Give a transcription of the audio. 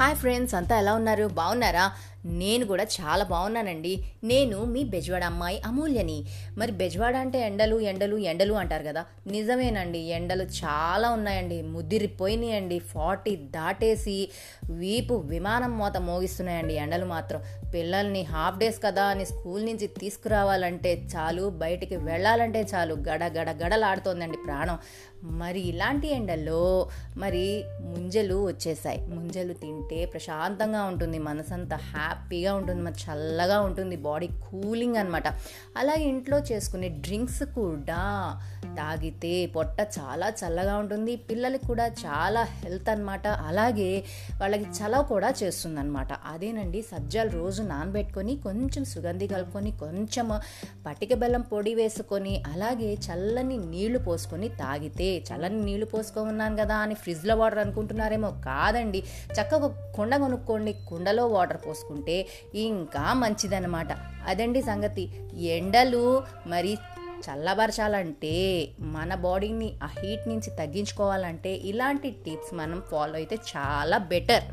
Hi friends అంతా ఎలా ఉన్నారు? బాగున్నారా? నేను కూడా చాలా బాగున్నానండి. నేను మీ బెజవాడ అమ్మాయి అమూల్యని. మరి బెజవాడ అంటే ఎండలు ఎండలు ఎండలు అంటారు కదా? నిజమేనండి ఎండలు చాలా ఉన్నాయండి. ముదిరిపోయినాయండి. ఫార్టీ దాటేసి వీపు విమానం మోత మోగిస్తున్నాయండి ఎండలు మాత్రం. పిల్లల్ని హాఫ్ డేస్ కదా అని స్కూల్ నుంచి తీసుకురావాలంటే చాలు బయటికి వెళ్ళాలంటే చాలు. గడ గడ గడలాడుతోందండి ప్రాణం. మరి ఇలాంటి ఎండల్లో మరి ముంజలు వచ్చేసాయి. ముంజలు తింటే ప్రశాంతంగా ఉంటుంది. మనసంతా హ్యాపీగా ఉంటుంది మరి చల్లగా ఉంటుంది బాడీ కూలింగ్ అనమాట అలాగే ఇంట్లో చేసుకునే డ్రింక్స్ కూడా తాగితే పొట్ట చాలా చల్లగా ఉంటుంది పిల్లలకి కూడా చాలా హెల్త్ అనమాట అలాగే వాళ్ళకి చలవ కూడా చేస్తుంది అనమాట అదేనండి సజ్జలు రోజు నానబెట్టుకొని కొంచెం సుగంధి కలుపుకొని కొంచెం పటిక బెల్లం పొడి వేసుకొని అలాగే చల్లని నీళ్ళు పోసుకొని తాగితే చల్లని నీళ్ళు పోసుకోమన్నాను కదా అని ఫ్రిడ్జ్లో వాటర్ అనుకుంటున్నారేమో కాదండి. చక్కగా కుండ కొనుక్కోండి కుండలో వాటర్ పోసుకుంటే. ఇంకా మంచిదన్నమాట. అదండి సంగతి. ఎండలు మరి చల్లబరచాలంటే మన బాడీని ఆ హీట్ నుంచి తగ్గించుకోవాలంటే ఇలాంటి టిప్స్ మనం ఫాలో అయితే చాలా బెటర్.